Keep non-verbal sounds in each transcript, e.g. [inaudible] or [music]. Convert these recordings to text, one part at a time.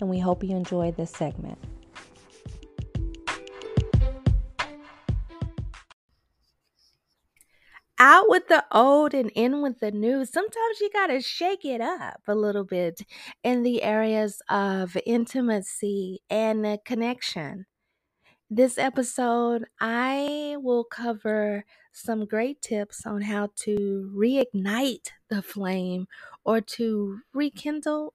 and we hope you enjoy this segment. Out with the old and in with the new. Sometimes you got to shake it up a little bit in the areas of intimacy and connection. This episode, I will cover some great tips on how to reignite the flame or to rekindle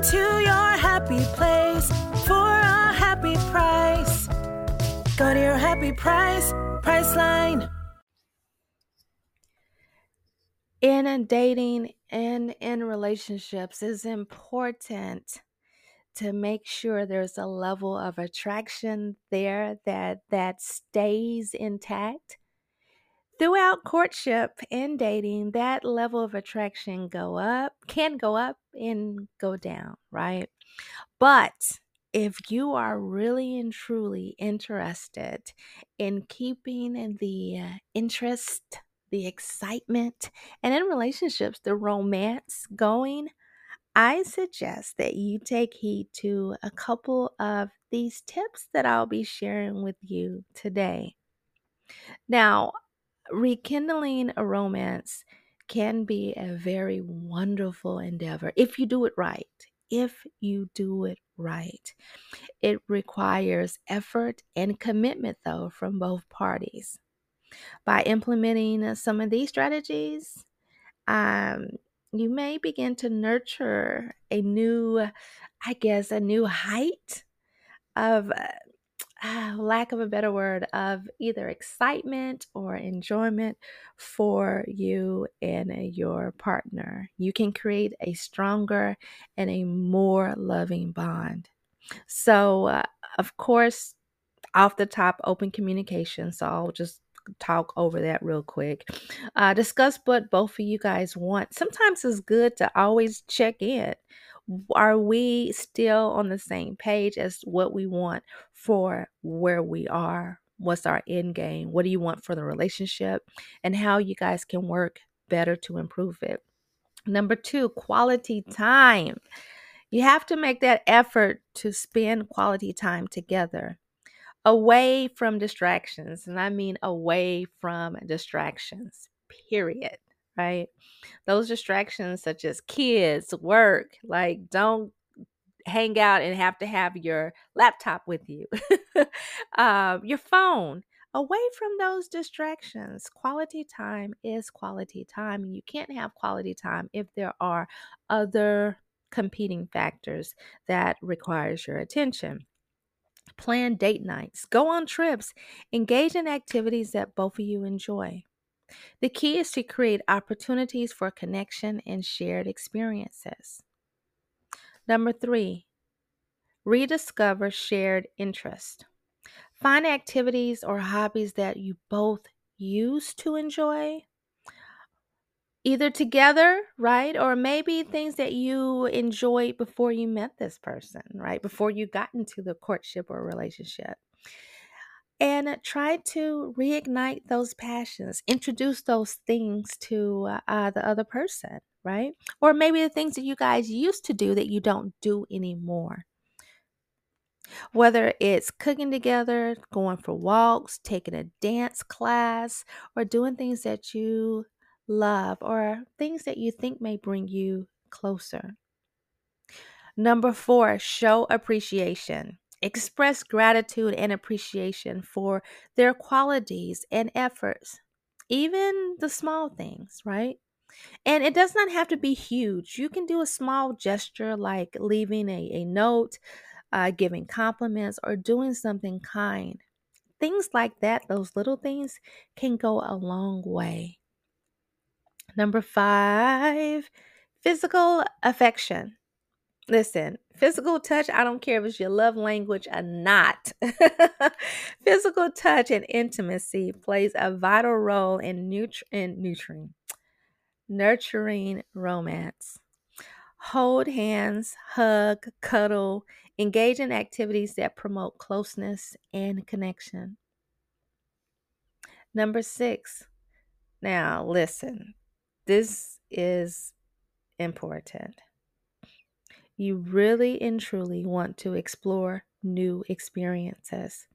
Go to your happy place for a happy price. Go to your happy price, Priceline. In dating and in relationships, it's important to make sure there's a level of attraction there that that stays intact throughout courtship and dating, that level of attraction go up, can go up and go down, right? But if you are really and truly interested in keeping the uh, interest, the excitement, and in relationships, the romance going, I suggest that you take heed to a couple of these tips that I'll be sharing with you today. Now, rekindling a romance can be a very wonderful endeavor if you do it right. If you do it right, it requires effort and commitment, though, from both parties. By implementing some of these strategies, um, you may begin to nurture a new, I guess, a new height of uh, uh, lack of a better word, of either excitement or enjoyment for you and your partner. You can create a stronger and a more loving bond. So, uh, of course, off the top, open communication. So, I'll just talk over that real quick. Uh, discuss what both of you guys want. Sometimes it's good to always check in are we still on the same page as what we want for where we are? What's our end game? What do you want for the relationship? And how you guys can work better to improve it. Number two, quality time. You have to make that effort to spend quality time together away from distractions. And I mean away from distractions, period right? Those distractions, such as kids, work, like don't hang out and have to have your laptop with you, [laughs] uh, your phone. Away from those distractions, quality time is quality time. You can't have quality time if there are other competing factors that requires your attention plan date nights, go on trips, engage in activities that both of you enjoy. The key is to create opportunities for connection and shared experiences. Number three, rediscover shared interest. Find activities or hobbies that you both used to enjoy, either together, right? Or maybe things that you enjoyed before you met this person, right? Before you got into the courtship or relationship and try to reignite those passions introduce those things to uh, uh, the other person right? Or maybe the things that you guys used to do that you don't do anymore. Whether it's cooking together going for walks taking a dance class or doing things that you love or things that you think may bring you closer. Number four show appreciation Express gratitude and appreciation for their qualities and efforts, even the small things, right? And it does not have to be huge. You can do a small gesture like leaving a, a note, uh, giving compliments, or doing something kind. Things like that, those little things, can go a long way. Number five, physical affection. Listen, physical touch, I don't care if it's your love language or not. [laughs] physical touch and intimacy plays a vital role in, nut- in nurturing, nurturing romance. Hold hands, hug, cuddle, engage in activities that promote closeness and connection. Number six. Now, listen, this is important you really and truly want to explore new experiences.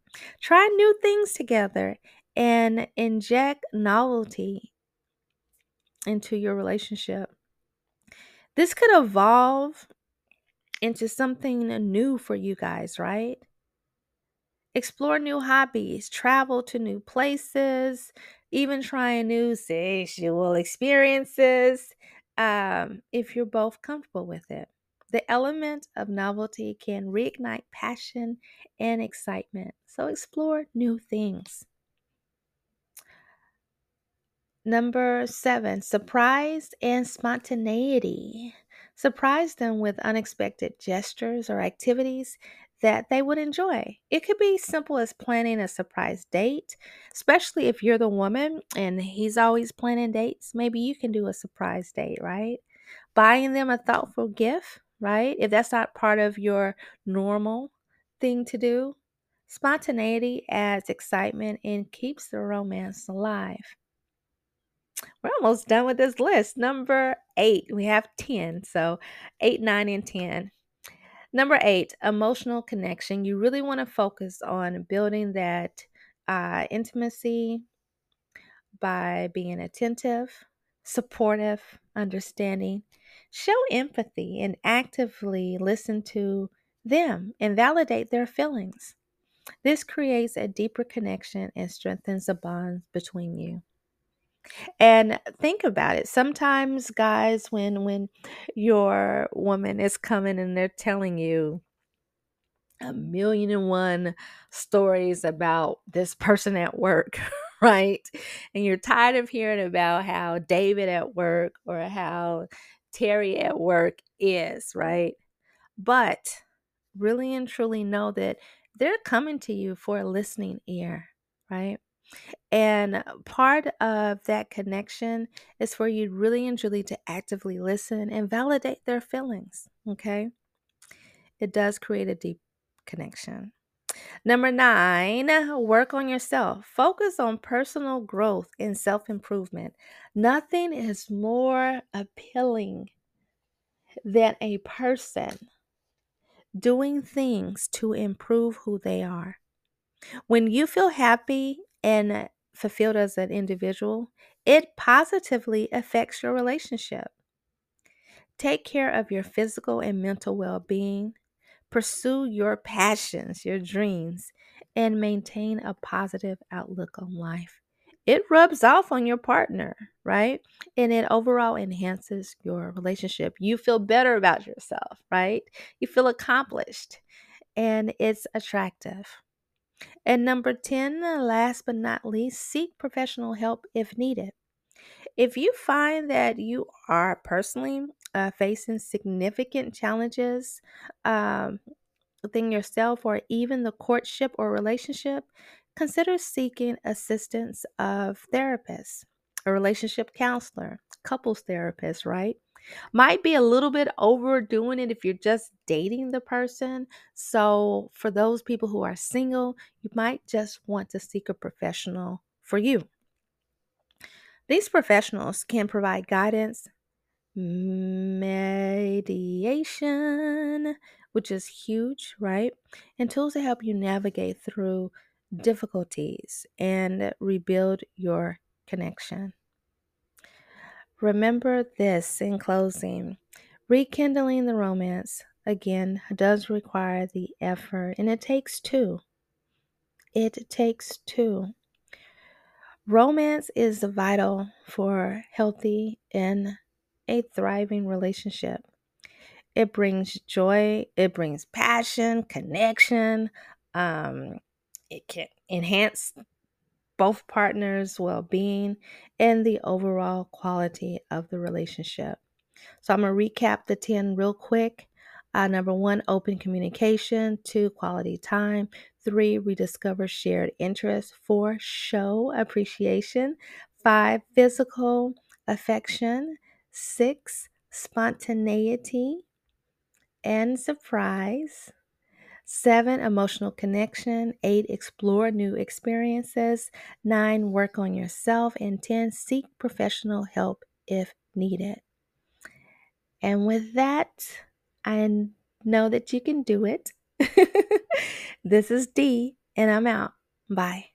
Try new things together and inject novelty into your relationship. This could evolve into something new for you guys, right? Explore new hobbies, travel to new places, even trying new sexual experiences um, if you're both comfortable with it. The element of novelty can reignite passion and excitement. So explore new things. Number seven, surprise and spontaneity. Surprise them with unexpected gestures or activities that they would enjoy. It could be simple as planning a surprise date, especially if you're the woman and he's always planning dates. Maybe you can do a surprise date, right? Buying them a thoughtful gift right? If that's not part of your normal thing to do, spontaneity adds excitement and keeps the romance alive. We're almost done with this list. Number eight, we have 10. So eight, nine, and 10. Number eight, emotional connection. You really want to focus on building that uh, intimacy by being attentive, supportive, understanding, Show empathy and actively listen to them and validate their feelings. This creates a deeper connection and strengthens the bond between you. And think about it. Sometimes guys when when your woman is coming and they're telling you a million and one stories about this person at work, [laughs] right? And you're tired of hearing about how David at work or how Terry at work is, right? But really and truly know that they're coming to you for a listening ear, right? And part of that connection is for you really and truly to actively listen and validate their feelings, okay? It does create a deep connection. Number nine, work on yourself. Focus on personal growth and self improvement. Nothing is more appealing than a person doing things to improve who they are. When you feel happy and fulfilled as an individual, it positively affects your relationship. Take care of your physical and mental well being Pursue your passions, your dreams, and maintain a positive outlook on life. It rubs off on your partner, right? And it overall enhances your relationship. You feel better about yourself, right? You feel accomplished and it's attractive. And number 10, last but not least, seek professional help if needed. If you find that you are personally uh, facing significant challenges um, within yourself or even the courtship or relationship, consider seeking assistance of therapists, a relationship counselor, couples therapist, right? Might be a little bit overdoing it if you're just dating the person. So, for those people who are single, you might just want to seek a professional for you. These professionals can provide guidance, mediation, which is huge, right? And tools to help you navigate through difficulties and rebuild your connection. Remember this in closing rekindling the romance again, does require the effort, and it takes two. It takes two. Romance is vital for healthy and a thriving relationship. It brings joy, it brings passion, connection. Um, it can enhance both partners' well being and the overall quality of the relationship. So, I'm going to recap the 10 real quick. Uh, number one, open communication. Two, quality time. Three, rediscover shared interests. Four, show appreciation. Five, physical affection. Six, spontaneity and surprise. Seven, emotional connection. Eight, explore new experiences. Nine, work on yourself. And 10, seek professional help if needed. And with that, I know that you can do it. [laughs] this is D, and I'm out. Bye.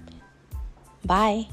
Bye.